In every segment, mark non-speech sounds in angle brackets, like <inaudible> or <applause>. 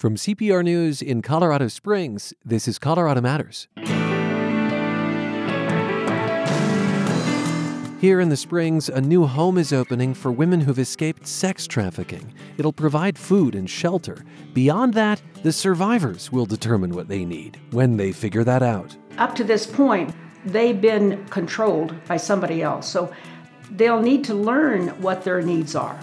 From CPR News in Colorado Springs, this is Colorado Matters. Here in the Springs, a new home is opening for women who've escaped sex trafficking. It'll provide food and shelter. Beyond that, the survivors will determine what they need when they figure that out. Up to this point, they've been controlled by somebody else. So they'll need to learn what their needs are.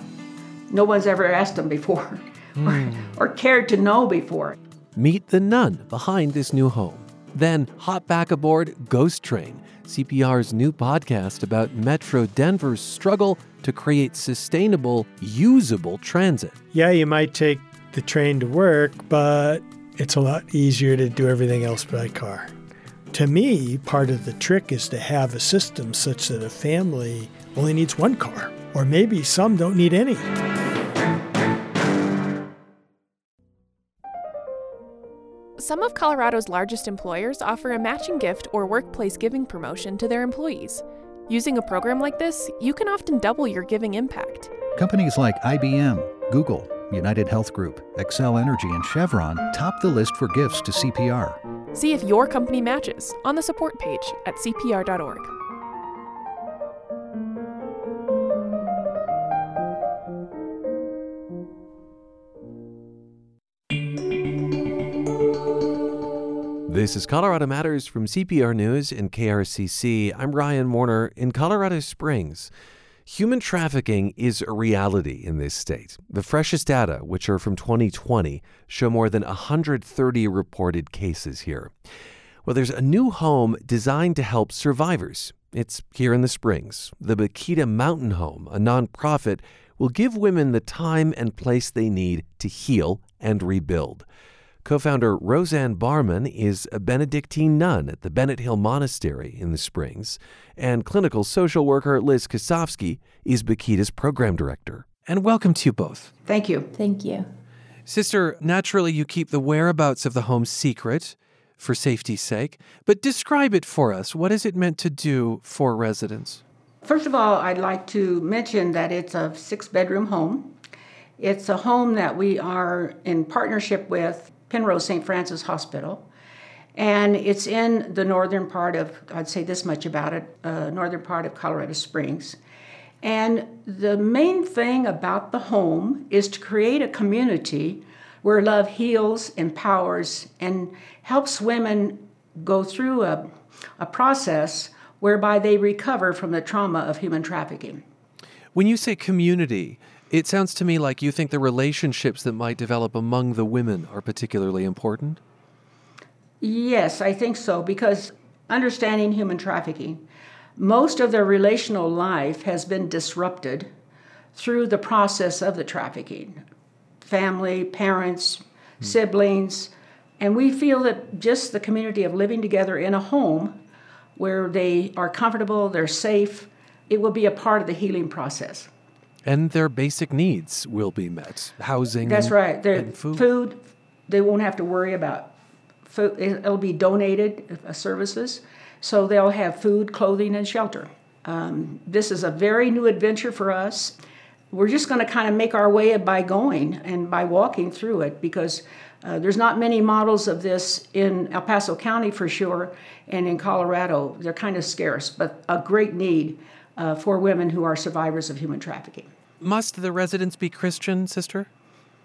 No one's ever asked them before or, <laughs> hmm. Or cared to know before. Meet the nun behind this new home. Then hop back aboard Ghost Train, CPR's new podcast about Metro Denver's struggle to create sustainable, usable transit. Yeah, you might take the train to work, but it's a lot easier to do everything else by car. To me, part of the trick is to have a system such that a family only needs one car, or maybe some don't need any. Some of Colorado's largest employers offer a matching gift or workplace giving promotion to their employees. Using a program like this, you can often double your giving impact. Companies like IBM, Google, United Health Group, Xcel Energy, and Chevron top the list for gifts to CPR. See if your company matches on the support page at CPR.org. This is Colorado Matters from CPR News and KRCC. I'm Ryan Warner in Colorado Springs. Human trafficking is a reality in this state. The freshest data, which are from 2020, show more than 130 reported cases here. Well, there's a new home designed to help survivors. It's here in the Springs. The Bakhita Mountain Home, a nonprofit, will give women the time and place they need to heal and rebuild. Co founder Roseanne Barman is a Benedictine nun at the Benet Hill Monastery in the Springs, and clinical social worker Liz Kosofsky is Bakhita's program director. And welcome to you both. Thank you. Thank you. Sister, naturally you keep the whereabouts of the home secret for safety's sake, but describe it for us. What is it meant to do for residents? First of all, I'd like to mention that it's a six bedroom home. It's a home that we are in partnership with Penrose St. Francis Hospital. And it's in the northern part of, I'd say this much about it, uh, northern part of Colorado Springs. And the main thing about the home is to create a community where love heals, empowers, and helps women go through a, a process whereby they recover from the trauma of human trafficking. When you say community, it sounds to me like you think the relationships that might develop among the women are particularly important. Yes, I think so, because understanding human trafficking, most of their relational life has been disrupted through the process of the trafficking family, parents, hmm. siblings. And we feel that just the community of living together in a home where they are comfortable, they're safe, it will be a part of the healing process and their basic needs will be met housing that's right their food. food they won't have to worry about food it'll be donated uh, services so they'll have food clothing and shelter um, this is a very new adventure for us we're just going to kind of make our way by going and by walking through it because uh, there's not many models of this in El Paso County for sure, and in Colorado. They're kind of scarce, but a great need uh, for women who are survivors of human trafficking. Must the residents be Christian, sister?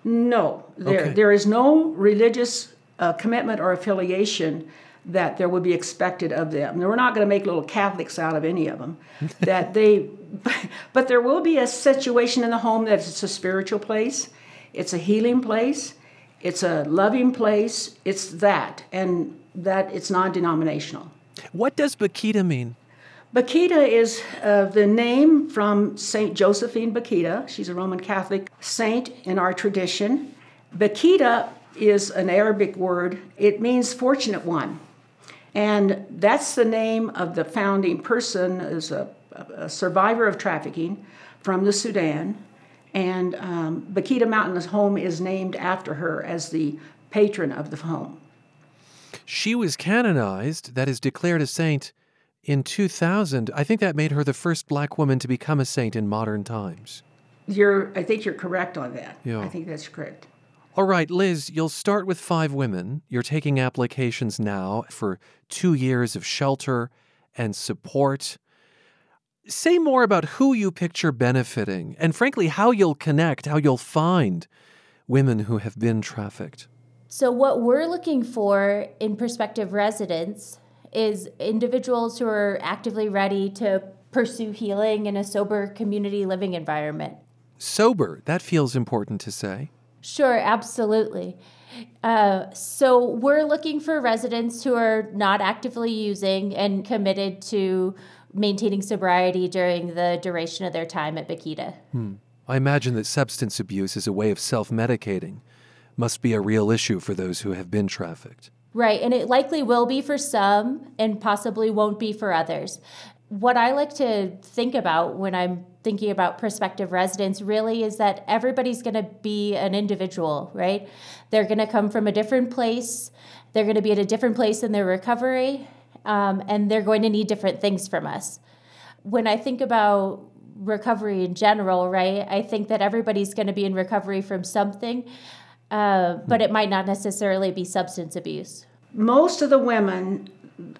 No, there, Okay. there is no religious uh, commitment or affiliation that there would be expected of them. We're not going to make little Catholics out of any of them. <laughs> that they, <laughs> but there will be a situation in the home that it's a spiritual place, it's a healing place, it's a loving place. It's that, and that it's non-denominational. What does Bakhita mean? Bakhita is uh, the name from Saint Josephine Bakhita. She's a Roman Catholic saint in our tradition. Bakhita is an Arabic word. It means fortunate one. And that's the name of the founding person, is a, a survivor of trafficking from the Sudan. And um, Bakhita Mountain's home is named after her as the patron of the home. She was canonized, that is, declared a saint, in 2000. I think that made her the first black woman to become a saint in modern times. You're, I think you're correct on that. Yeah. I think that's correct. All right, Liz, you'll start with five women. You're taking applications now for two years of shelter and support. Say more about who you picture benefiting and, frankly, how you'll connect, how you'll find women who have been trafficked. So, what we're looking for in prospective residents is individuals who are actively ready to pursue healing in a sober community living environment. Sober, that feels important to say. Sure, absolutely. Uh, so we're looking for residents who are not actively using and committed to maintaining sobriety during the duration of their time at Bakhita. Hmm. I imagine that substance abuse is a way of self medicating. Must be a real issue for those who have been trafficked. Right, and it likely will be for some and possibly won't be for others. What I like to think about when I'm thinking about prospective residents really is that everybody's going to be an individual, right? They're going to come from a different place, they're going to be at a different place in their recovery, um, and they're going to need different things from us. When I think about recovery in general, right, I think that everybody's going to be in recovery from something, uh, but it might not necessarily be substance abuse. Most of the women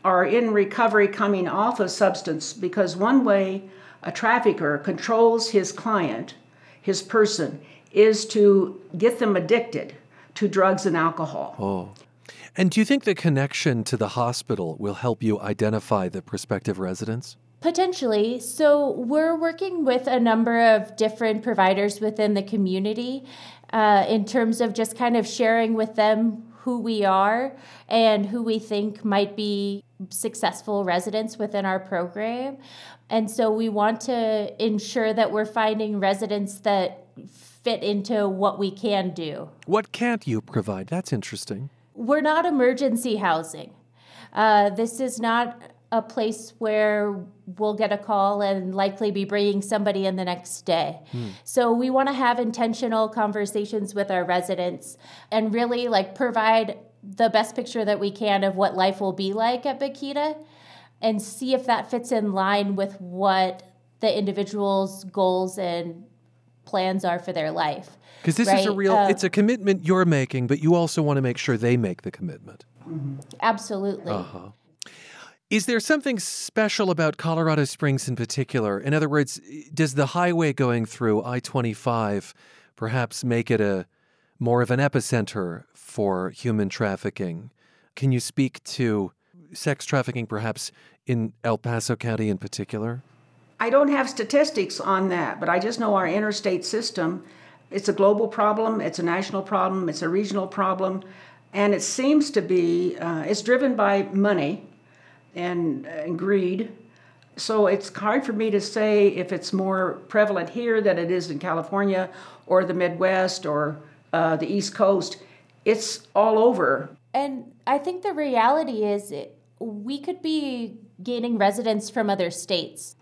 are in recovery coming off of substance because one way a trafficker controls his client, his person, is to get them addicted to drugs and alcohol. Oh. And do you think the connection to the hospital will help you identify the prospective residents? Potentially. So, we're working with a number of different providers within the community uh, in terms of just kind of sharing with them who we are and who we think might be successful residents within our program. And so we want to ensure that we're finding residents that fit into what we can do. What can't you provide? That's interesting. We're not emergency housing. Uh, this is not a place where we'll get a call and likely be bringing somebody in the next day. Hmm. So we want to have intentional conversations with our residents and really like provide the best picture that we can of what life will be like at Bakhita and see if that fits in line with what the individual's goals and plans are for their life. Because this right? is a real, uh, it's a commitment you're making, but you also want to make sure they make the commitment. Absolutely. Uh-huh. Is there something special about Colorado Springs in particular? In other words, does the highway going through I 25 perhaps make it a more of an epicenter for human trafficking? Can you speak to sex trafficking perhaps in El Paso County in particular? I don't have statistics on that, but I just know our interstate system. It's a global problem, it's a national problem, it's a regional problem, and it seems to be, uh, it's driven by money and, and greed. So it's hard for me to say if it's more prevalent here than it is in California or the Midwest or uh, the East Coast. It's all over. And I think the reality is it, we could be gaining residents from other states.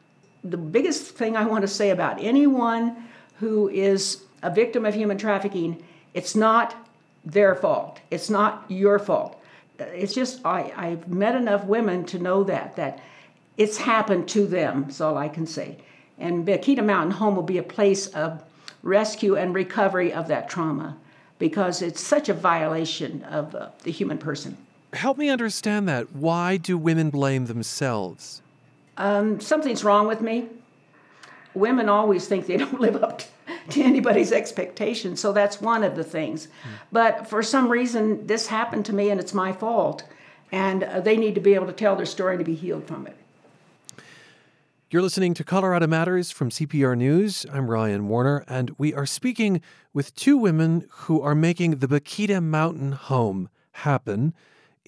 The biggest thing I want to say about anyone who is a victim of human trafficking, it's not their fault. It's not your fault it's just I, I've met enough women to know that that it's happened to them. That's all I can say. And Bakhita Mountain Home will be a place of rescue and recovery of that trauma because it's such a violation of uh, the human person. Help me understand that. Why do women blame themselves? Um, something's wrong with me. Women always think they don't <laughs> live up to to anybody's expectations. So that's one of the things. But for some reason, this happened to me and it's my fault. And uh, they need to be able to tell their story to be healed from it. You're listening to Colorado Matters from CPR News. I'm Ryan Warner, and we are speaking with two women who are making the Bakhita Mountain Home happen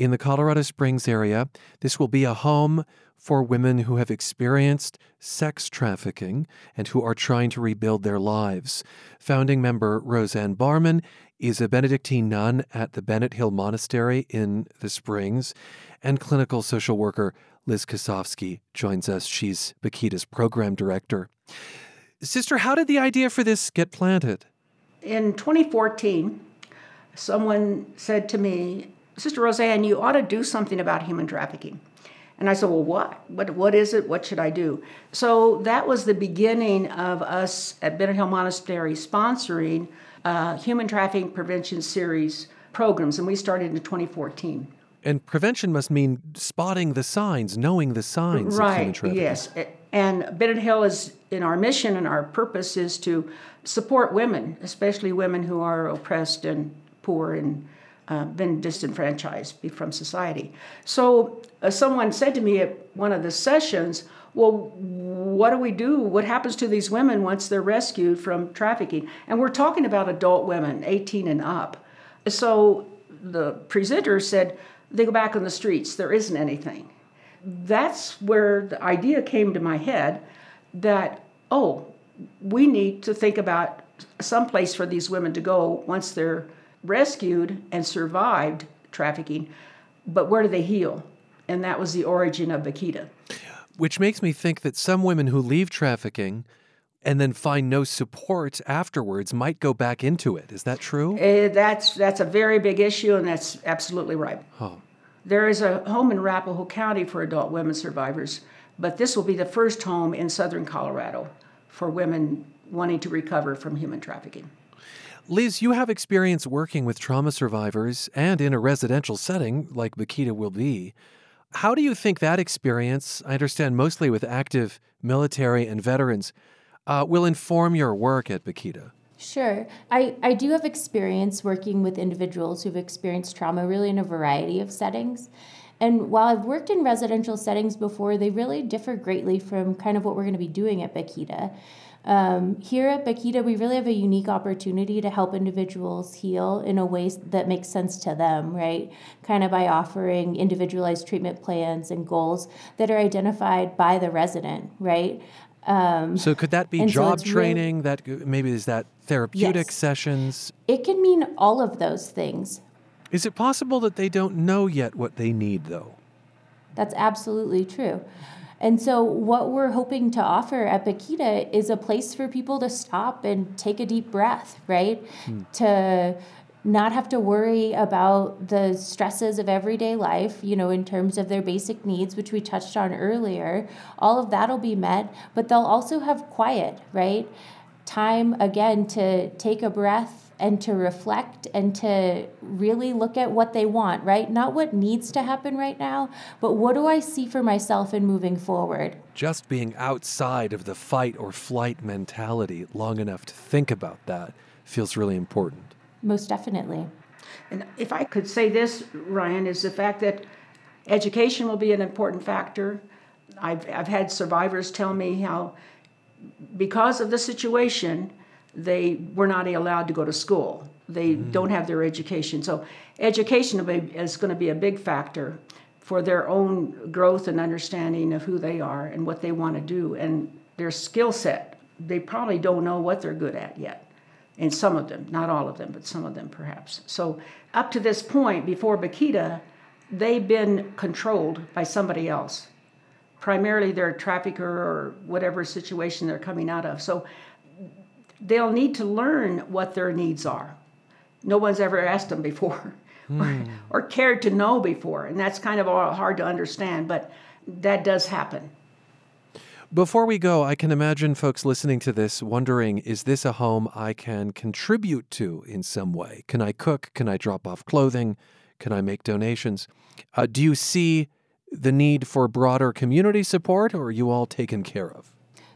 in the Colorado Springs area. This will be a home for women who have experienced sex trafficking and who are trying to rebuild their lives. Founding member Roseanne Barman is a Benedictine nun at the Benet Hill Monastery in the Springs, and clinical social worker Liz Kosofsky joins us. She's Bakhita's program director. Sister, how did the idea for this get planted? In 2014, someone said to me, Sister Roseanne, you ought to do something about human trafficking. And I said, Well, what? What, what is it? What should I do? So that was the beginning of us at Benet Hill Monastery sponsoring uh, human trafficking prevention series programs, and we started in 2014. And prevention must mean spotting the signs, knowing the signs right, of human trafficking. Yes. And Benet Hill is in our mission and our purpose is to support women, especially women who are oppressed and poor and uh, been disenfranchised from society. So uh, someone said to me at one of the sessions, well, what do we do? What happens to these women once they're rescued from trafficking? And we're talking about adult women, 18 and up. So the presenter said, they go back on the streets, there isn't anything. That's where the idea came to my head that, oh, we need to think about some place for these women to go once they're rescued and survived trafficking, but where do they heal? And that was the origin of Bakhita. Which makes me think that some women who leave trafficking and then find no support afterwards might go back into it. Is that true? Uh, that's that's a very big issue, and that's absolutely right. Oh. There is a home in Arapahoe County for adult women survivors, but this will be the first home in southern Colorado for women wanting to recover from human trafficking. Liz, you have experience working with trauma survivors and in a residential setting like Bakhita will be. How do you think that experience, I understand mostly with active military and veterans, uh, will inform your work at Bakhita? Sure. I, I do have experience working with individuals who've experienced trauma really in a variety of settings. And while I've worked in residential settings before, they really differ greatly from kind of what we're going to be doing at Bakhita. Um, here at Bakhita, we really have a unique opportunity to help individuals heal in a way that makes sense to them, right? Kind of by offering individualized treatment plans and goals that are identified by the resident, right? Um, so could that be job so training? Really, that maybe is that therapeutic yes. sessions? It can mean all of those things. Is it possible that they don't know yet what they need, though? That's absolutely true. And so, what we're hoping to offer at Bakhita is a place for people to stop and take a deep breath, right? Hmm. To not have to worry about the stresses of everyday life, you know, in terms of their basic needs, which we touched on earlier. All of that'll be met, but they'll also have quiet, right? Time again to take a breath and to reflect and to really look at what they want, right? Not what needs to happen right now, but what do I see for myself in moving forward? Just being outside of the fight or flight mentality long enough to think about that feels really important. Most definitely. And if I could say this, Ryan, is the fact that education will be an important factor. I've, I've had survivors tell me how, because of the situation, they were not allowed to go to school. They mm. don't have their education. So, education is going to be a big factor for their own growth and understanding of who they are and what they want to do and their skill set. They probably don't know what they're good at yet. And some of them, not all of them, but some of them perhaps. So, up to this point, before Bakhita, they've been controlled by somebody else, primarily their trafficker or whatever situation they're coming out of. So, they'll need to learn what their needs are. No one's ever asked them before mm. <laughs> or, hmm. or, cared to know before. And that's kind of hard to understand, but that does happen. Before we go, I can imagine folks listening to this wondering is this a home I can contribute to in some way? Can I cook? Can I drop off clothing? Can I make donations? Uh, do you see the need for broader community support, or are you all taken care of?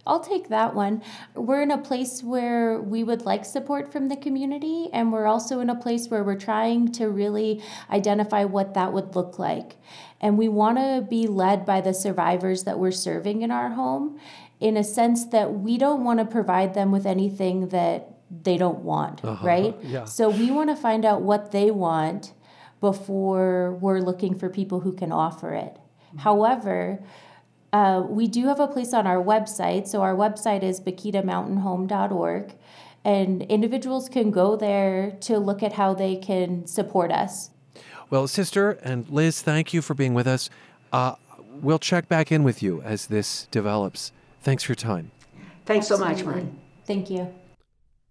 I'll take that one. We're in a place where we would like support from the community, and we're also in a place where we're trying to really identify what that would look like. And we want to be led by the survivors that we're serving in our home in a sense that we don't want to provide them with anything that they don't want, uh-huh. right? <laughs> Yeah. So we want to find out what they want before we're looking for people who can offer it. Mm-hmm. However, uh, we do have a place on our website. So our website is bakitamountainhome.org, and individuals can go there to look at how they can support us. Well, sister and Liz, thank you for being with us. Uh, we'll check back in with you as this develops. Thanks for your time. Thanks Absolutely. so much, Ryan. Thank you.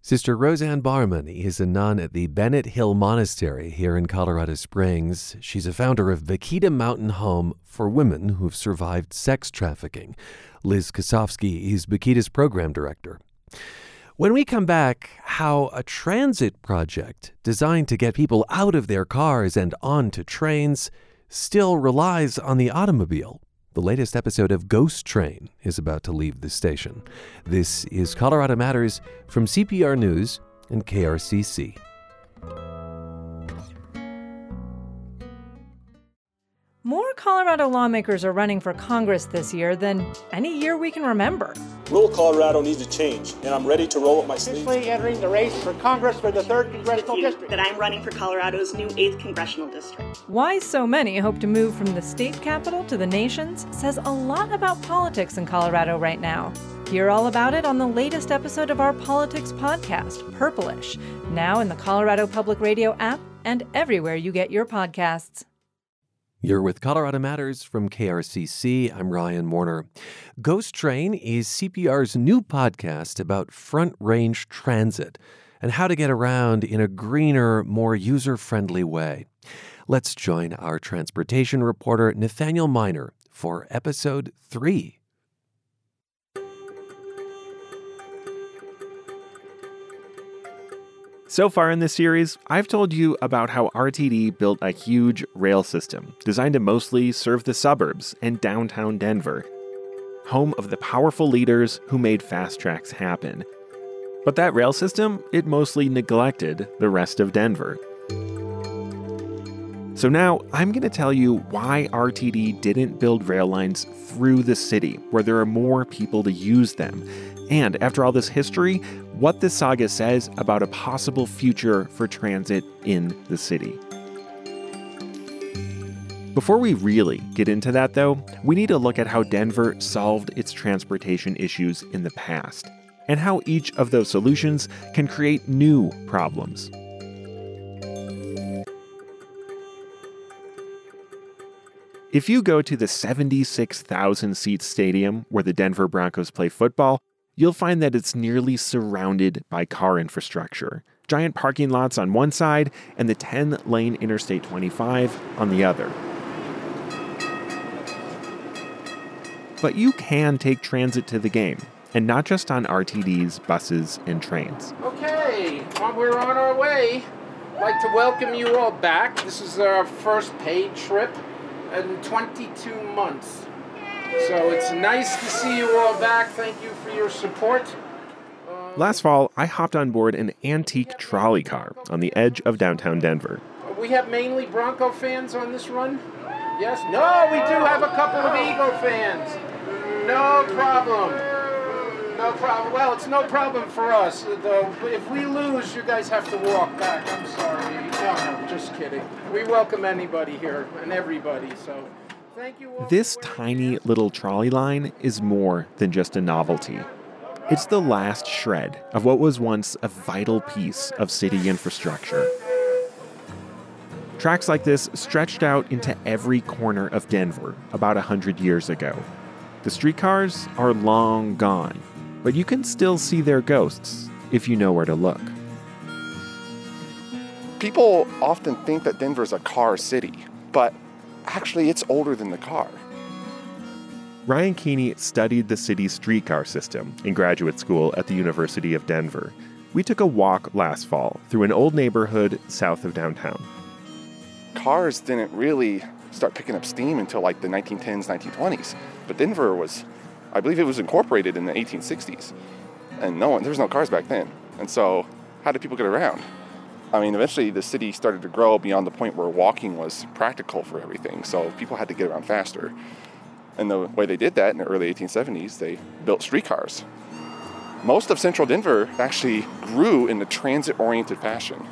Sister Roseanne Barman is a nun at the Benet Hill Monastery here in Colorado Springs. She's a founder of Bakhita Mountain Home for women who've survived sex trafficking. Liz Kosofsky is Bakhita's program director. When we come back, how a transit project designed to get people out of their cars and onto trains still relies on the automobile. The latest episode of Ghost Train is about to leave the station. This is Colorado Matters from CPR News and KRCC. More Colorado lawmakers are running for Congress this year than any year we can remember. Rural Colorado needs to change, and I'm ready to roll up my sleeves. Officially entering the race for Congress for the 3rd Congressional District. That I'm running for Colorado's new 8th Congressional District. Why so many hope to move from the state capital to the nation's says a lot about politics in Colorado right now. Hear all about it on the latest episode of our politics podcast, Purplish, now in the Colorado Public Radio app and everywhere you get your podcasts. You're with Colorado Matters from KRCC. I'm Ryan Warner. Ghost Train is CPR's new podcast about front range transit and how to get around in a greener, more user friendly way. Let's join our transportation reporter, Nathaniel Minor, for episode three. So far in this series, I've told you about how RTD built a huge rail system designed to mostly serve the suburbs and downtown Denver, home of the powerful leaders who made FasTracks happen. But that rail system, it mostly neglected the rest of Denver. So now I'm going to tell you why RTD didn't build rail lines through the city where there are more people to use them. And after all this history, what this saga says about a possible future for transit in the city. Before we really get into that, though, we need to look at how Denver solved its transportation issues in the past, and how each of those solutions can create new problems. If you go to the 76,000 seat stadium where the Denver Broncos play football, you'll find that it's nearly surrounded by car infrastructure. Giant parking lots on one side and the 10 lane Interstate 25 on the other. But you can take transit to the game, and not just on RTD's buses and trains. Okay, we're on our way. I'd like to welcome you all back. This is our first paid trip in 22 months. So it's nice to see you all back. Thank you for your support. Um, Last fall, I hopped on board an antique trolley car on the edge of downtown Denver. Uh, we have mainly Bronco fans on this run? Yes? No, we do have a couple of Eagle fans. No problem. No problem. Well, it's no problem for us, though. If we lose, you guys have to walk back. I'm sorry. No, no, just kidding. We welcome anybody here and everybody, so. This tiny little trolley line is more than just a novelty. It's the last shred of what was once a vital piece of city infrastructure. Tracks like this stretched out into every corner of Denver about a hundred years ago. The streetcars are long gone, but you can still see their ghosts if you know where to look. People often think that Denver is a car city, but actually it's older than the car. Ryan Keeney studied the city's streetcar system in graduate school at the University of Denver. We took a walk last fall through an old neighborhood south of downtown. Cars didn't really start picking up steam until like the 1910s, 1920s. But Denver was, I believe it was incorporated in the 1860s. And no one, there was no cars back then. And so, how did people get around? I mean, eventually the city started to grow beyond the point where walking was practical for everything. So people had to get around faster. And the way they did that in the early 1870s, they built streetcars. Most of central Denver actually grew in the transit oriented fashion.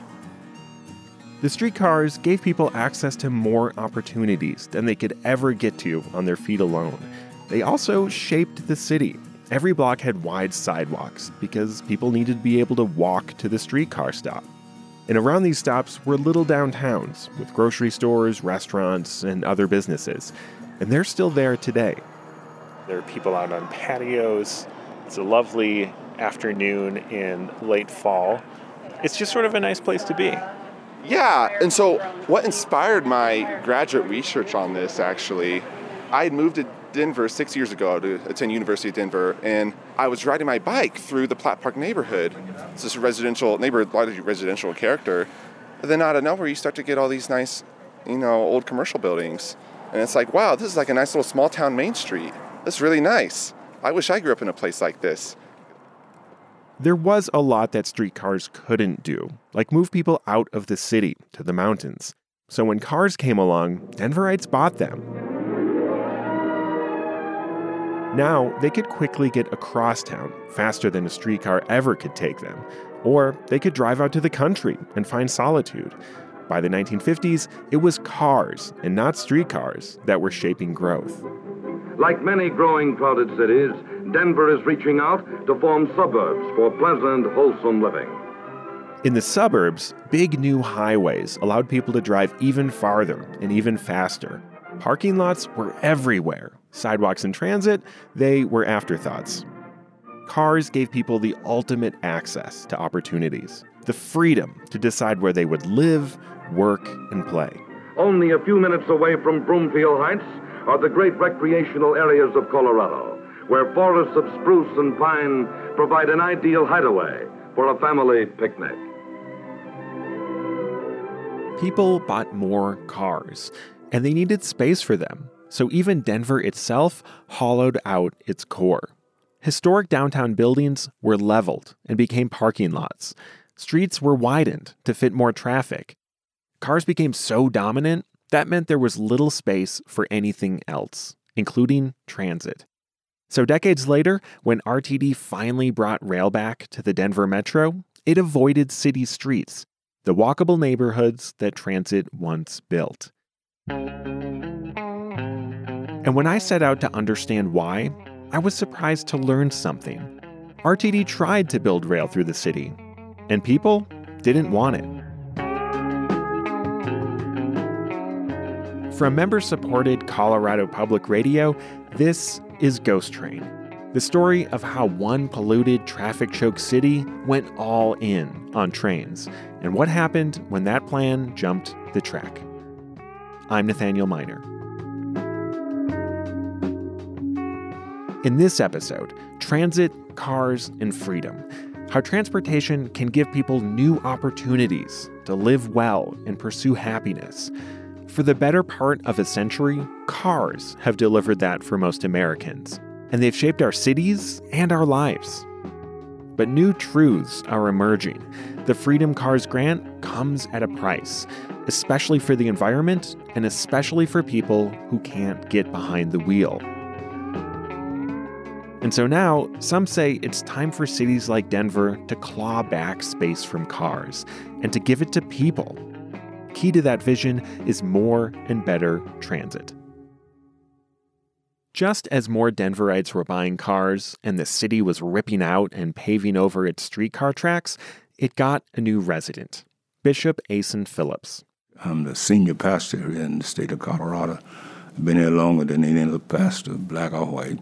The streetcars gave people access to more opportunities than they could ever get to on their feet alone. They also shaped the city. Every block had wide sidewalks because people needed to be able to walk to the streetcar stop. And around these stops were little downtowns with grocery stores, restaurants, and other businesses. And they're still there today. There are people out on patios. It's a lovely afternoon in late fall. It's just sort of a nice place to be. Yeah, and so what inspired my graduate research on this actually, I had moved to Denver six years ago to attend University of Denver, and I was riding my bike through the Platt Park neighborhood. It's this residential neighborhood, largely residential character. Then out of nowhere, you start to get all these nice, you know, old commercial buildings, and it's like, wow, this is like a nice little small town main street. That's really nice. I wish I grew up in a place like this. There was a lot that streetcars couldn't do, like move people out of the city to the mountains. So when cars came along, Denverites bought them. Now, they could quickly get across town faster than a streetcar ever could take them, or they could drive out to the country and find solitude. By the 1950s, it was cars and not streetcars that were shaping growth. Like many growing crowded cities, Denver is reaching out to form suburbs for pleasant, wholesome living. In the suburbs, big new highways allowed people to drive even farther and even faster. Parking lots were everywhere. Sidewalks and transit, they were afterthoughts. Cars gave people the ultimate access to opportunities, the freedom to decide where they would live, work, and play. Only a few minutes away from Broomfield Heights are the great recreational areas of Colorado, where forests of spruce and pine provide an ideal hideaway for a family picnic. People bought more cars, and they needed space for them. So even Denver itself hollowed out its core. Historic downtown buildings were leveled and became parking lots. Streets were widened to fit more traffic. Cars became so dominant that meant there was little space for anything else, including transit. So, decades later, when RTD finally brought rail back to the Denver Metro, it avoided city streets, the walkable neighborhoods that transit once built. And when I set out to understand why, I was surprised to learn something. RTD tried to build rail through the city, and people didn't want it. From member supported Colorado Public Radio, this is Ghost Train, the story of how one polluted, traffic choked city went all in on trains, and what happened when that plan jumped the track. I'm Nathaniel Minor. In this episode, transit, cars, and freedom. How transportation can give people new opportunities to live well and pursue happiness. For the better part of a century, cars have delivered that for most Americans, and they've shaped our cities and our lives. But new truths are emerging. The Freedom Cars grant comes at a price, especially for the environment and especially for people who can't get behind the wheel. And so now, some say it's time for cities like Denver to claw back space from cars and to give it to people Key to that vision is more and better transit. Just as more Denverites were buying cars and the city was ripping out and paving over its streetcar tracks, it got a new resident, Bishop Acen Phillips. I'm the senior pastor here in the state of Colorado. I've been here longer than any other pastor, black or white,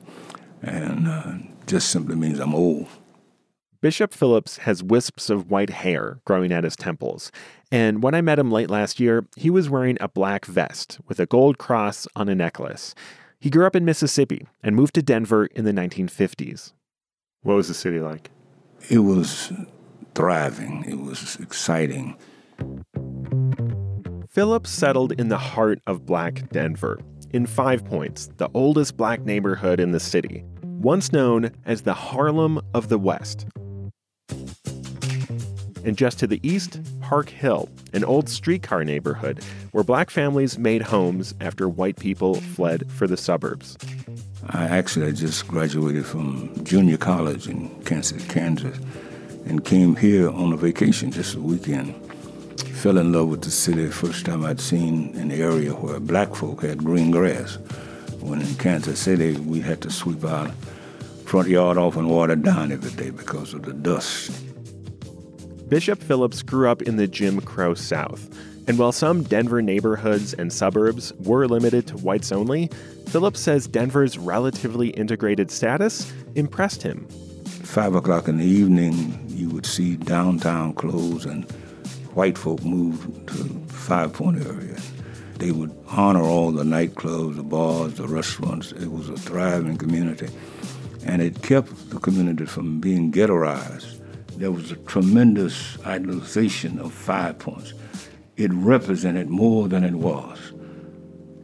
and uh, just simply means I'm old. Bishop Phillips has wisps of white hair growing at his temples, and when I met him late last year, he was wearing a black vest with a gold cross on a necklace. He grew up in Mississippi and moved to Denver in the 1950s. What was the city like? It was thriving, it was exciting. Phillips settled in the heart of Black Denver, in Five Points, the oldest black neighborhood in the city, once known as the Harlem of the West. And just to the east, Park Hill, an old streetcar neighborhood where black families made homes after white people fled for the suburbs. I actually I just graduated from junior college in Kansas, Kansas, and came here on a vacation just a weekend. Fell in love with the city first time I'd seen an area where black folk had green grass. When in Kansas City, we had to sweep our front yard off and water down every day because of the dust. Bishop Phillips grew up in the Jim Crow South, and while some Denver neighborhoods and suburbs were limited to whites only, Phillips says Denver's relatively integrated status impressed him. Five o'clock in the evening, you would see downtown close and white folk move to Five Point area. They would honor all the nightclubs, the bars, the restaurants. It was a thriving community. And it kept the community from being ghettoized. There was a tremendous idolization of Five Points. It represented more than it was.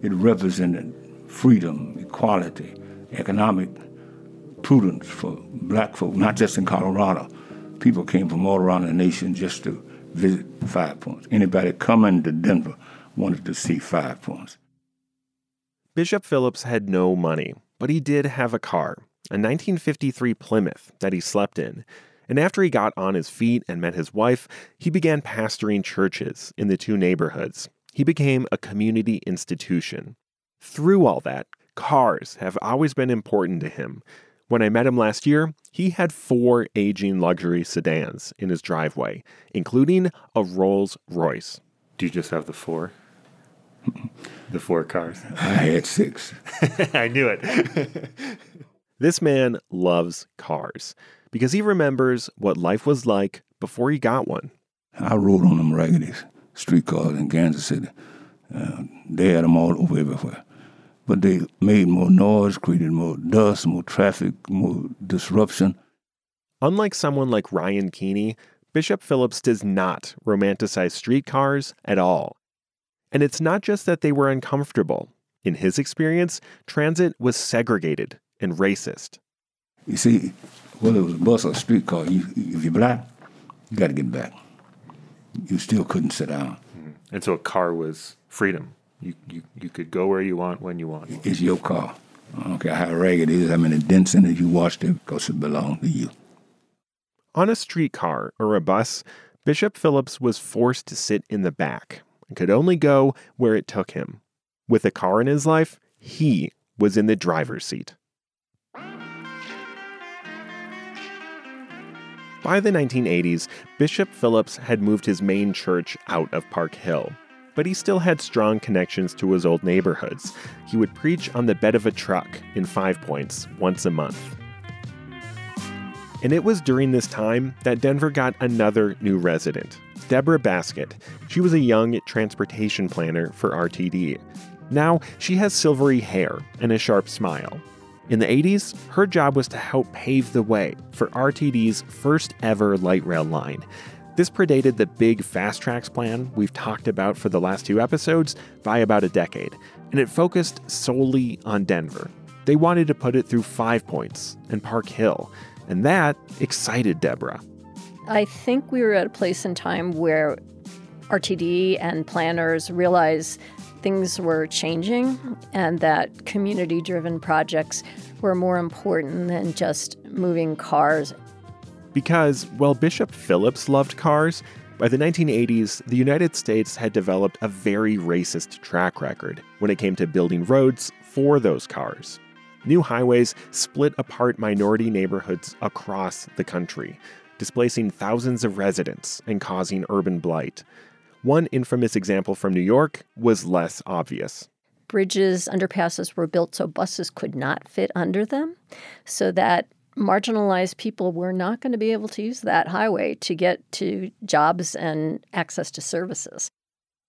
It represented freedom, equality, economic prudence for black folk, not just in Colorado. People came from all around the nation just to visit Five Points. Anybody coming to Denver wanted to see Five Points. Bishop Phillips had no money, but he did have a car, a 1953 Plymouth that he slept in. And after he got on his feet and met his wife, he began pastoring churches in the two neighborhoods. He became a community institution. Through all that, cars have always been important to him. When I met him last year, he had four aging luxury sedans in his driveway, including a Rolls Royce. Do you just have the four? <laughs> the four cars? I had six. <laughs> I knew it. <laughs> this man loves cars because he remembers what life was like before he got one. I rode on them raggedy streetcars in Kansas City. Uh, they had them all over everywhere. But they made more noise, created more dust, more traffic, more disruption. Unlike someone like Ryan Keeney, Bishop Phillips does not romanticize streetcars at all. And it's not just that they were uncomfortable. In his experience, transit was segregated and racist. You see, whether it was a bus or a streetcar, you, if you're black, you got to get back. You still couldn't sit down. Mm-hmm. And so a car was freedom. You, you, you could go where you want when you want. It's your car. I don't care how ragged it is, how many dents in it you washed it because it belonged to you. On a streetcar or a bus, Bishop Phillips was forced to sit in the back and could only go where it took him. With a car in his life, he was in the driver's seat. By the 1980s, Bishop Phillips had moved his main church out of Park Hill, but he still had strong connections to his old neighborhoods. He would preach on the bed of a truck in Five Points once a month. And it was during this time that Denver got another new resident, Deborah Baskett. She was a young transportation planner for RTD. Now, she has silvery hair and a sharp smile. In the 80s, her job was to help pave the way for RTD's first ever light rail line. This predated the big FasTracks plan we've talked about for the last two episodes by about a decade, and it focused solely on Denver. They wanted to put it through Five Points and Park Hill, and that excited Deborah. I think we were at a place in time where RTD and planners realized things were changing and that community driven projects were more important than just moving cars. Because while Bishop Phillips loved cars, by the 1980s, the United States had developed a very racist track record when it came to building roads for those cars. New highways split apart minority neighborhoods across the country, displacing thousands of residents and causing urban blight. One infamous example from New York was less obvious. Bridges, underpasses were built so buses could not fit under them, so that marginalized people were not going to be able to use that highway to get to jobs and access to services.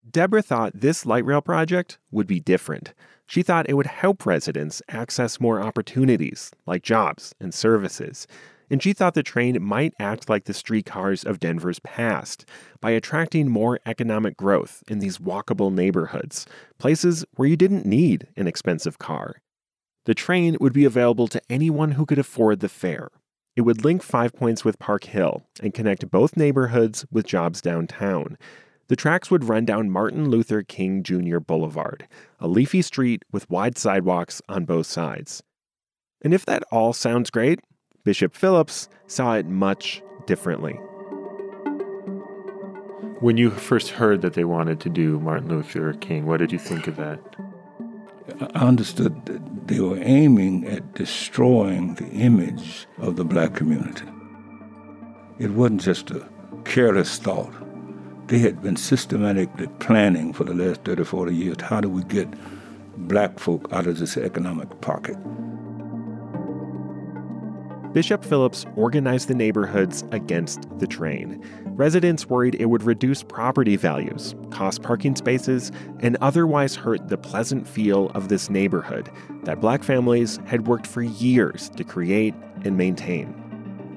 Deborah thought this light rail project would be different. She thought it would help residents access more opportunities like jobs and services and she thought the train might act like the streetcars of Denver's past by attracting more economic growth in these walkable neighborhoods, places where you didn't need an expensive car. The train would be available to anyone who could afford the fare. It would link Five Points with Park Hill and connect both neighborhoods with jobs downtown. The tracks would run down Martin Luther King Jr. Boulevard, a leafy street with wide sidewalks on both sides. And if that all sounds great, Bishop Phillips saw it much differently. When you first heard that they wanted to do Martin Luther King, what did you think of that? I understood that they were aiming at destroying the image of the black community. It wasn't just a careless thought. They had been systematically planning for the last 30, 40 years how do we get black folk out of this economic pocket? Bishop Phillips organized the neighborhoods against the train. Residents worried it would reduce property values, cost parking spaces, and otherwise hurt the pleasant feel of this neighborhood that black families had worked for years to create and maintain.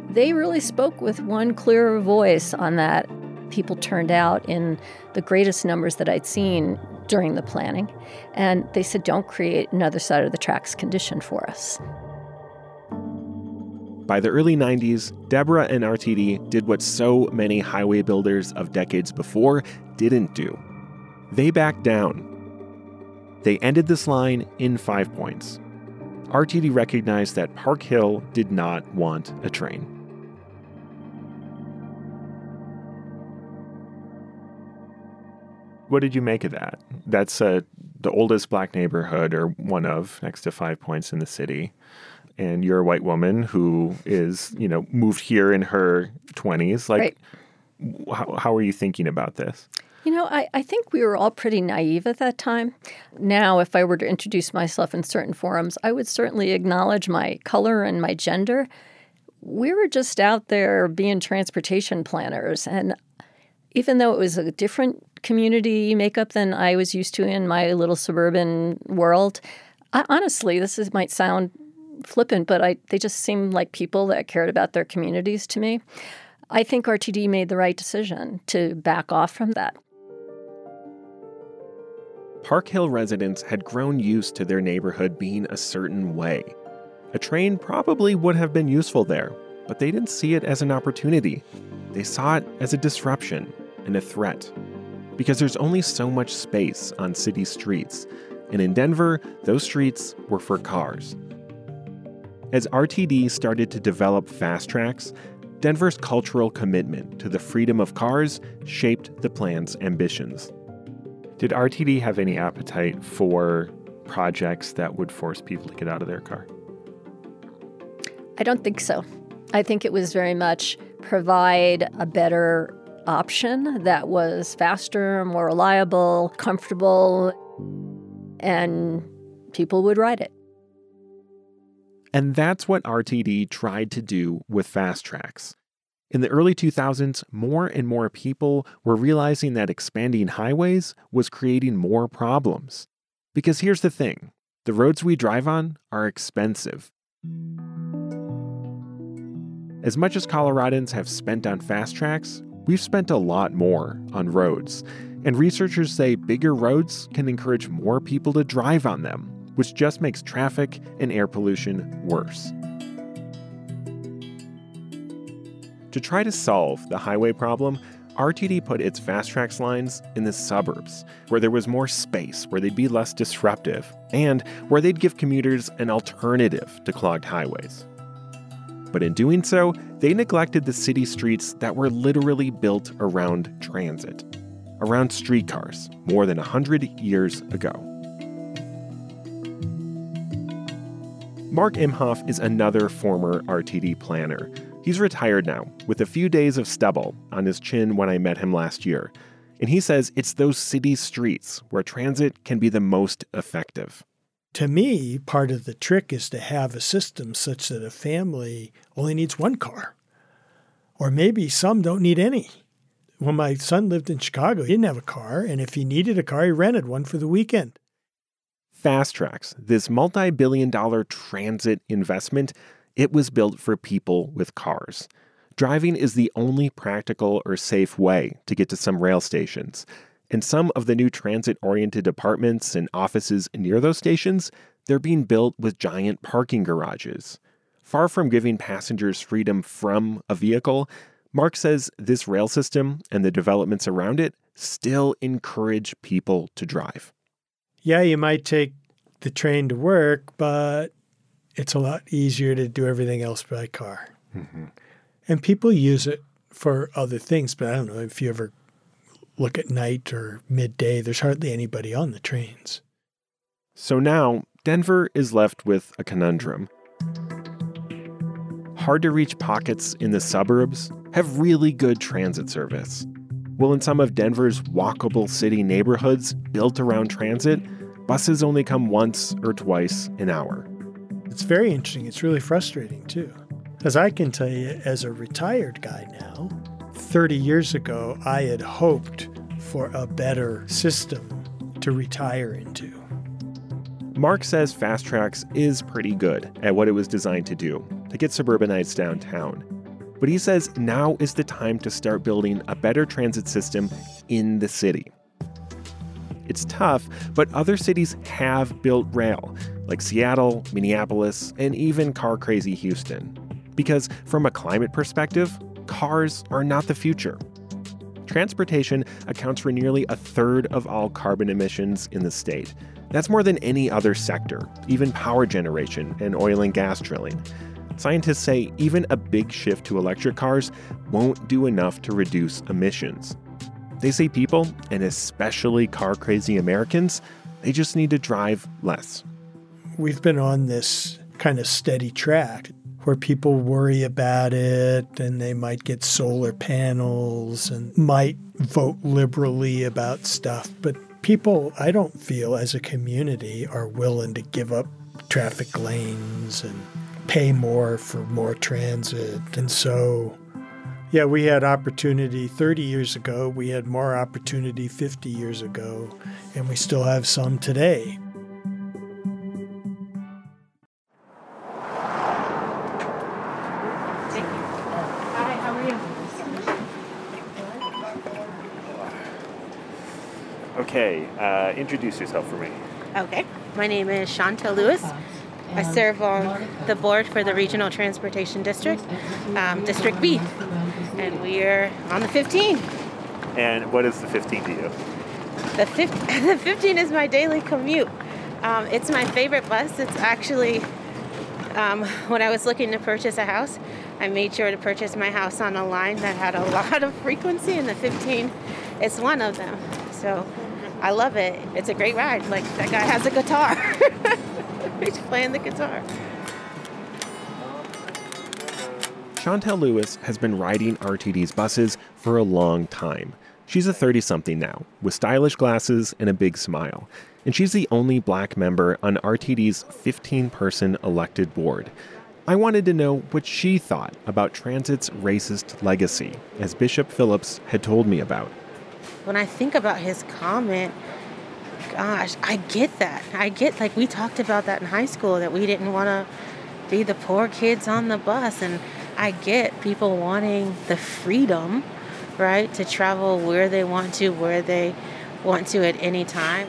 They really spoke with one clear voice on that. People turned out in the greatest numbers that I'd seen during the planning, and they said, Don't create another side of the tracks condition for us. By the early 90s, Deborah and RTD did what so many highway builders of decades before didn't do. They backed down. They ended this line in five points. RTD recognized that Park Hill did not want a train. What did you make of that? That's uh, the oldest black neighborhood, or one of, next to Five Points in the city and you're a white woman who is, you know, moved here in her 20s. Like, right. how, how are you thinking about this? You know, I, I think we were all pretty naive at that time. Now, if I were to introduce myself in certain forums, I would certainly acknowledge my color and my gender. We were just out there being transportation planners. And even though it was a different community makeup than I was used to in my little suburban world, I, honestly, this is, might sound flippant, but I, they just seem like people that cared about their communities to me. I think RTD made the right decision to back off from that. Park Hill residents had grown used to their neighborhood being a certain way. A train probably would have been useful there, but they didn't see it as an opportunity. They saw it as a disruption and a threat. Because there's only so much space on city streets, and in Denver, those streets were for cars. As RTD started to develop FasTracks, Denver's cultural commitment to the freedom of cars shaped the plan's ambitions. Did RTD have any appetite for projects that would force people to get out of their car? I don't think so. I think it was very much provide a better option that was faster, more reliable, comfortable, and people would ride it. And that's what RTD tried to do with FasTracks. In the early 2000s, more and more people were realizing that expanding highways was creating more problems. Because here's the thing the roads we drive on are expensive. As much as Coloradans have spent on FasTracks, we've spent a lot more on roads. And researchers say bigger roads can encourage more people to drive on them, which just makes traffic and air pollution worse. To try to solve the highway problem, RTD put its FasTracks lines in the suburbs, where there was more space, where they'd be less disruptive, and where they'd give commuters an alternative to clogged highways. But in doing so, they neglected the city streets that were literally built around transit, around streetcars, more than 100 years ago. Mark Imhoff is another former RTD planner. He's retired now, with a few days of stubble on his chin when I met him last year. And he says it's those city streets where transit can be the most effective. To me, part of the trick is to have a system such that a family only needs one car. Or maybe some don't need any. When my son lived in Chicago, he didn't have a car, and if he needed a car, he rented one for the weekend. FasTracks, this multi billion dollar transit investment, it was built for people with cars. Driving is the only practical or safe way to get to some rail stations. And some of the new transit oriented apartments and offices near those stations, they're being built with giant parking garages. Far from giving passengers freedom from a vehicle, Mark says this rail system and the developments around it still encourage people to drive yeah, you might take the train to work, but it's a lot easier to do everything else by car. Mm-hmm. And people use it for other things, but I don't know if you ever look at night or midday, there's hardly anybody on the trains. So now Denver is left with a conundrum. Hard to reach pockets in the suburbs have really good transit service. Well, in some of Denver's walkable city neighborhoods built around transit, buses only come once or twice an hour. It's very interesting. It's really frustrating, too. As I can tell you, as a retired guy now, 30 years ago, I had hoped for a better system to retire into. Mark says FasTracks is pretty good at what it was designed to do to get suburbanites downtown. But he says now is the time to start building a better transit system in the city. It's tough, but other cities have built rail, like Seattle, Minneapolis, and even car crazy Houston. Because from a climate perspective, cars are not the future. Transportation accounts for nearly a third of all carbon emissions in the state. That's more than any other sector, even power generation and oil and gas drilling. Scientists say even a big shift to electric cars won't do enough to reduce emissions. They say people, and especially car crazy Americans, they just need to drive less. We've been on this kind of steady track where people worry about it and they might get solar panels and might vote liberally about stuff. But people, I don't feel as a community, are willing to give up traffic lanes and pay more for more transit. And so, yeah, we had opportunity 30 years ago, we had more opportunity 50 years ago, and we still have some today. How are you Okay, uh, introduce yourself for me. Okay, my name is Chantel Lewis. I serve on the board for the Regional Transportation District, um, District B, and we are on the 15. And what is the 15 to you? The, 15, <laughs> the 15 is my daily commute. Um, it's my favorite bus. It's actually, um, when I was looking to purchase a house, I made sure to purchase my house on a line that had a <laughs> lot of frequency, and the 15 is one of them. So I love it. It's a great ride. Like, that guy has a guitar. <laughs> He's playing the guitar. Chantel Lewis has been riding RTD's buses for a long time. She's a 30 something now, with stylish glasses and a big smile. And she's the only black member on RTD's 15 person elected board. I wanted to know what she thought about transit's racist legacy, as Bishop Phillips had told me about. When I think about his comment, gosh, I get that. I get, like, we talked about that in high school that we didn't want to be the poor kids on the bus. And I get people wanting the freedom, right, to travel where they want to, where they want to at any time.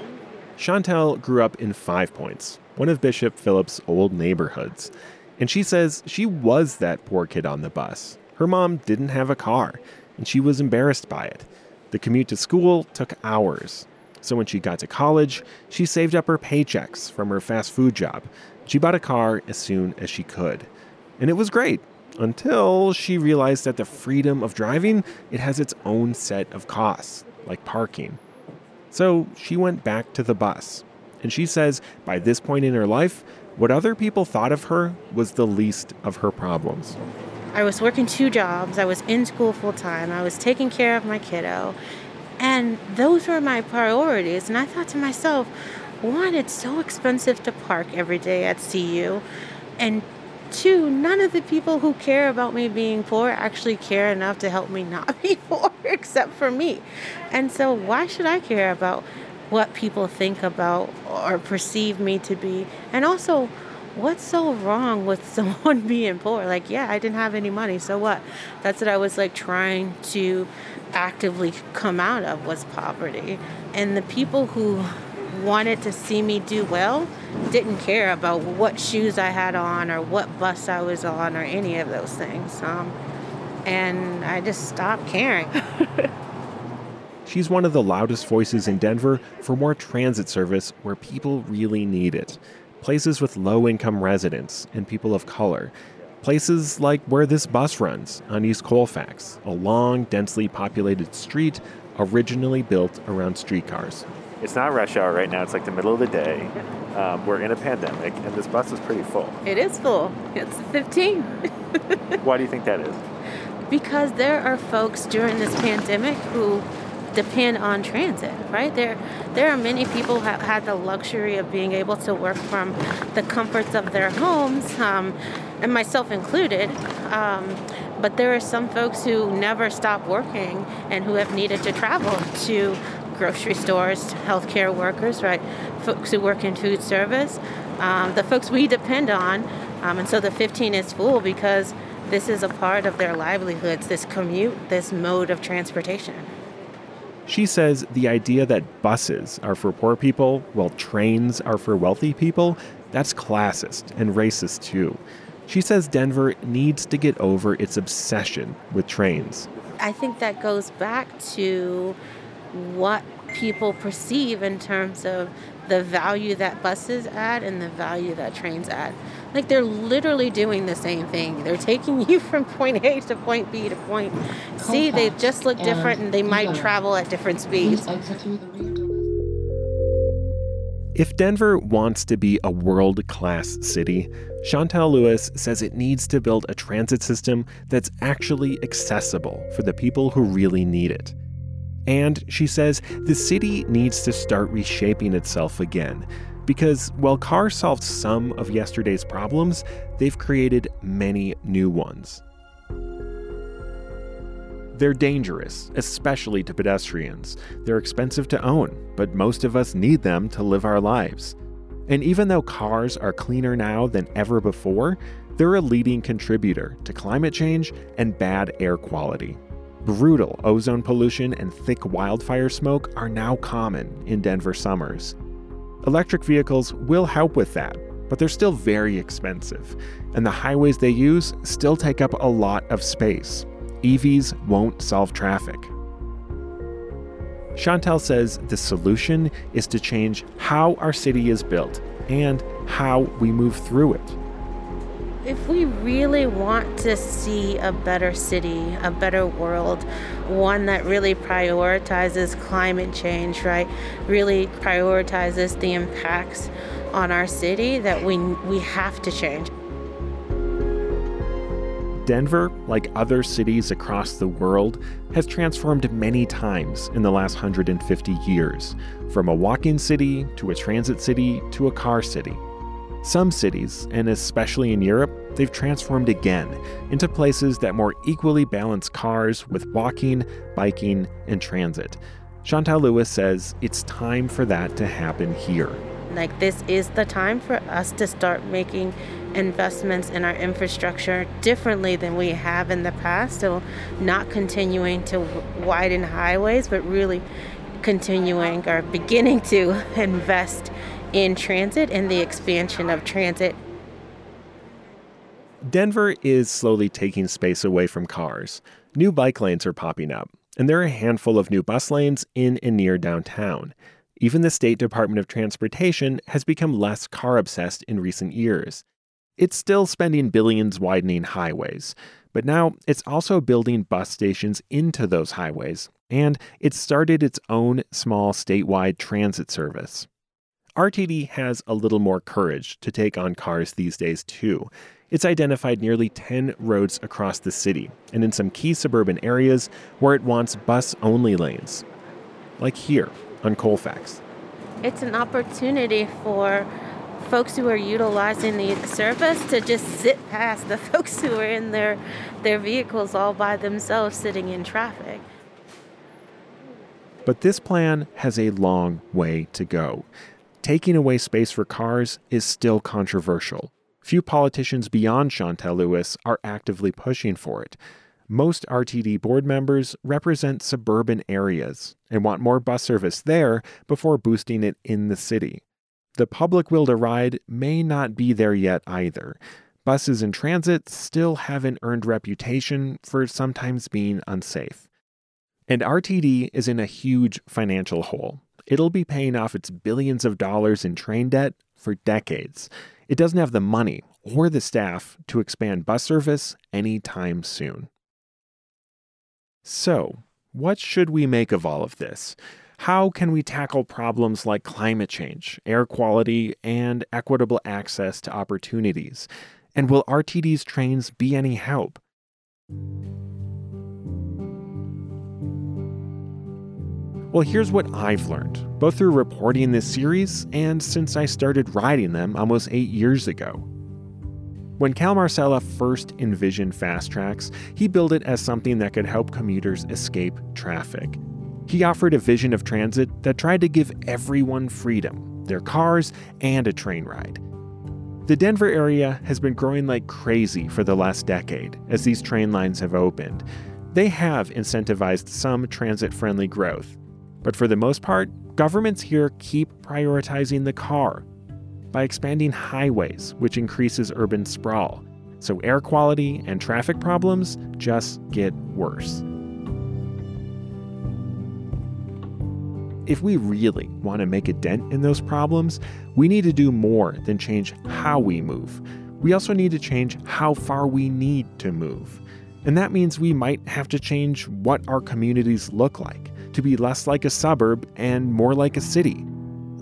Chantel grew up in Five Points, one of Bishop Phillips' old neighborhoods. And she says she was that poor kid on the bus. Her mom didn't have a car, and she was embarrassed by it. The commute to school took hours. So when she got to college, she saved up her paychecks from her fast food job. She bought a car as soon as she could. And it was great until she realized that the freedom of driving, it has its own set of costs, like parking. So she went back to the bus. And she says by this point in her life, what other people thought of her was the least of her problems. I was working two jobs. I was in school full time. I was taking care of my kiddo. And those were my priorities. And I thought to myself, one, it's so expensive to park every day at CU. And two, none of the people who care about me being poor actually care enough to help me not <laughs> be poor except for me. And so, why should I care about what people think about or perceive me to be? And also, what's so wrong with <laughs> someone being poor? Like, yeah, I didn't have any money, so what? That's what I was like trying to actively come out of was poverty. And the people who wanted to see me do well didn't care about what shoes I had on or what bus I was on or any of those things. Um, and I just stopped caring. <laughs> She's one of the loudest voices in Denver for more transit service where people really need it places with low income residents and people of color. Places like where this bus runs on East Colfax, a long, densely populated street originally built around streetcars. It's not rush hour right now, it's like the middle of the day. Um, we're in a pandemic, and this bus is pretty full. It is full. It's 15. Why do you think that is? <laughs> Because there are folks during this pandemic who depend on transit, right? There, there are many people who have had the luxury of being able to work from the comforts of their homes. Um, and myself included. Um, but there are some folks who never stop working and who have needed to travel to grocery stores, healthcare workers, right? Folks who work in food service, um, the folks we depend on. Um, and so the 15 is full because this is a part of their livelihoods, this commute, this mode of transportation. She says the idea that buses are for poor people while trains are for wealthy people, that's classist and racist too. She says Denver needs to get over its obsession with trains. I think that goes back to what people perceive in terms of the value that buses add and the value that trains add. Like they're literally doing the same thing. They're taking <laughs> you from point A to point B to point C. They just look different and they might travel at different speeds. If Denver wants to be a world class city, Chantel Lewis says it needs to build a transit system that's actually accessible for the people who really need it. And she says the city needs to start reshaping itself again. Because while cars solved some of yesterday's problems, they've created many new ones. They're dangerous, especially to pedestrians. They're expensive to own, but most of us need them to live our lives. And even though cars are cleaner now than ever before, they're a leading contributor to climate change and bad air quality. Brutal ozone pollution and thick wildfire smoke are now common in Denver summers. Electric vehicles will help with that, but they're still very expensive, and the highways they use still take up a lot of space. EVs won't solve traffic. Chantel says the solution is to change how our city is built and how we move through it. If we really want to see a better city, a better world, one that really prioritizes climate change, right? Really prioritizes the impacts on our city that we we have to change. Denver, like other cities across the world, has transformed many times in the last 150 years, from a walk-in city to a transit city to a car city. Some cities, and especially in Europe, they've transformed again into places that more equally balance cars with walking, biking, and transit. Chantel Lewis says it's time for that to happen here. Like, this is the time for us to start making investments in our infrastructure differently than we have in the past. So, not continuing to widen highways, but really continuing or beginning to <laughs> invest in transit and the expansion of transit. Denver is slowly taking space away from cars. New bike lanes are popping up, and there are a handful of new bus lanes in and near downtown. Even the State Department of Transportation has become less car obsessed in recent years. It's still spending billions widening highways, but now it's also building bus stations into those highways, and it's started its own small statewide transit service. RTD has a little more courage to take on cars these days, too. It's identified nearly 10 roads across the city, and in some key suburban areas where it wants bus only lanes, like here on Colfax. It's an opportunity for folks who are utilizing the service to just sit past the <laughs> folks who are in their their vehicles all by themselves sitting in traffic. But this plan has a long way to go. Taking away space for cars is still controversial. Few politicians beyond Chantel Lewis are actively pushing for it. Most RTD board members represent suburban areas and want more bus service there before boosting it in the city. The public will to ride may not be there yet either. Buses in transit still have an earned reputation for sometimes being unsafe. And RTD is in a huge financial hole. It'll be paying off its billions of dollars in train debt for decades. It doesn't have the money or the staff to expand bus service anytime soon. So, what should we make of all of this? How can we tackle problems like climate change, air quality, and equitable access to opportunities? And will RTD's trains be any help? Well, here's what I've learned, both through reporting this series and since I started riding them almost eight years ago. When Cal Marsella first envisioned FasTracks, he built it as something that could help commuters escape traffic. He offered a vision of transit that tried to give everyone freedom, their cars, and a train ride. The Denver area has been growing like crazy for the last decade as these train lines have opened. They have incentivized some transit friendly growth, but for the most part, governments here keep prioritizing the car by expanding highways, which increases urban sprawl. So air quality and traffic problems just get worse. If we really want to make a dent in those problems, we need to do more than change how we move. We also need to change how far we need to move. And that means we might have to change what our communities look like to be less like a suburb and more like a city.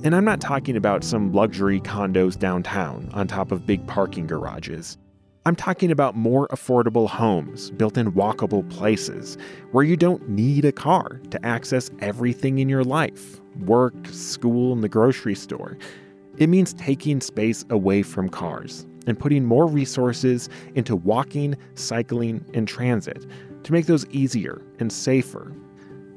And I'm not talking about some luxury condos downtown on top of big parking garages. I'm talking about more affordable homes built in walkable places where you don't need a car to access everything in your life work, school, and the grocery store. It means taking space away from cars and putting more resources into walking, cycling, and transit to make those easier and safer.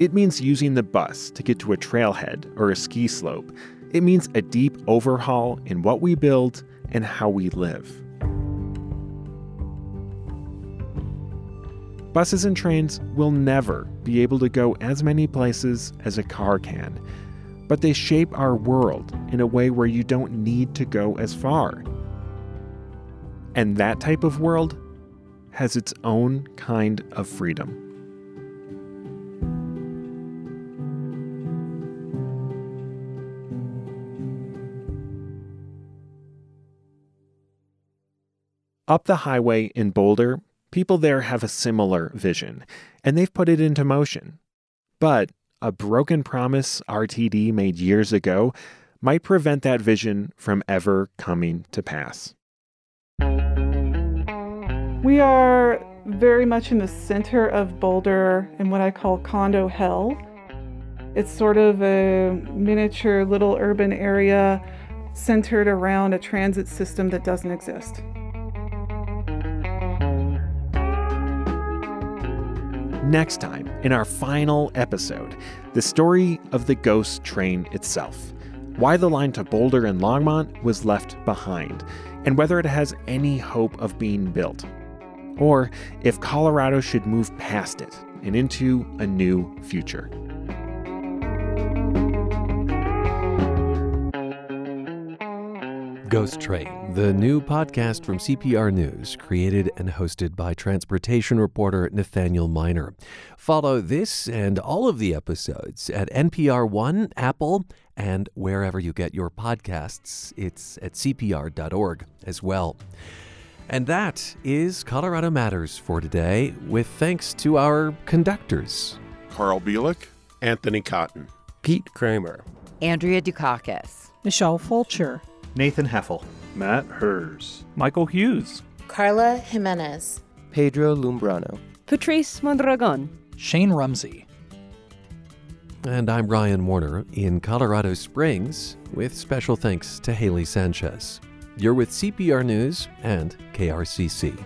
It means using the bus to get to a trailhead or a ski slope. It means a deep overhaul in what we build and how we live. Buses and trains will never be able to go as many places as a car can, but they shape our world in a way where you don't need to go as far. And that type of world has its own kind of freedom. Up the highway in Boulder, people there have a similar vision, and they've put it into motion. But a broken promise RTD made years ago might prevent that vision from ever coming to pass. We are very much in the center of Boulder in what I call condo hell. It's sort of a miniature little urban area centered around a transit system that doesn't exist. Next time, in our final episode, the story of the ghost train itself. Why the line to Boulder and Longmont was left behind, and whether it has any hope of being built. Or if Colorado should move past it and into a new future. Ghost Train, the new podcast from CPR News, created and hosted by transportation reporter Nathaniel Minor. Follow this and all of the episodes at NPR One, Apple, and wherever you get your podcasts. It's at CPR.org as well. And that is Colorado Matters for today, with thanks to our conductors Carl Bielek, Anthony Cotton, Pete Kramer, Andrea Dukakis, Michelle Fulcher. Nathan Heffel, Matt Hers, Michael Hughes, Carla Jimenez, Pedro Lumbrano, Patrice Mondragon, Shane Rumsey. And I'm Ryan Warner in Colorado Springs, with special thanks to Haley Sanchez. You're with CPR News and KRCC.